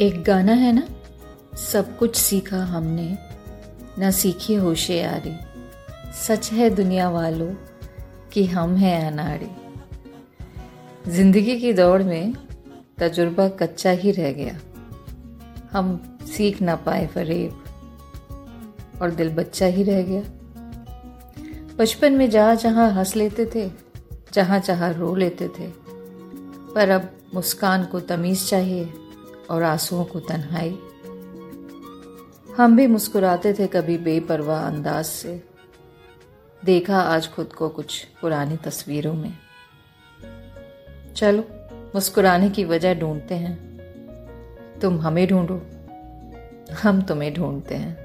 एक गाना है ना? सब कुछ सीखा हमने, न सीखी होशियारी। सच है दुनिया वालों कि हम हैं अनाड़ी। ज़िंदगी की दौड़ में तजुर्बा कच्चा ही रह गया। हम सीख ना पाए फरेब, और दिल बच्चा ही रह गया। बचपन में जहाँ जहाँ हंस लेते थे, जहाँ जहाँ रो लेते थे, पर अब मुस्कान को तमीज़ चाहिए। और आंसुओं को तन्हाई। हम भी मुस्कुराते थे कभी बेपरवाह अंदाज से। देखा आज खुद को कुछ पुरानी तस्वीरों में। चलो, मुस्कुराने की वजह ढूंढते हैं। तुम हमें ढूंढो, हम तुम्हें ढूंढते हैं।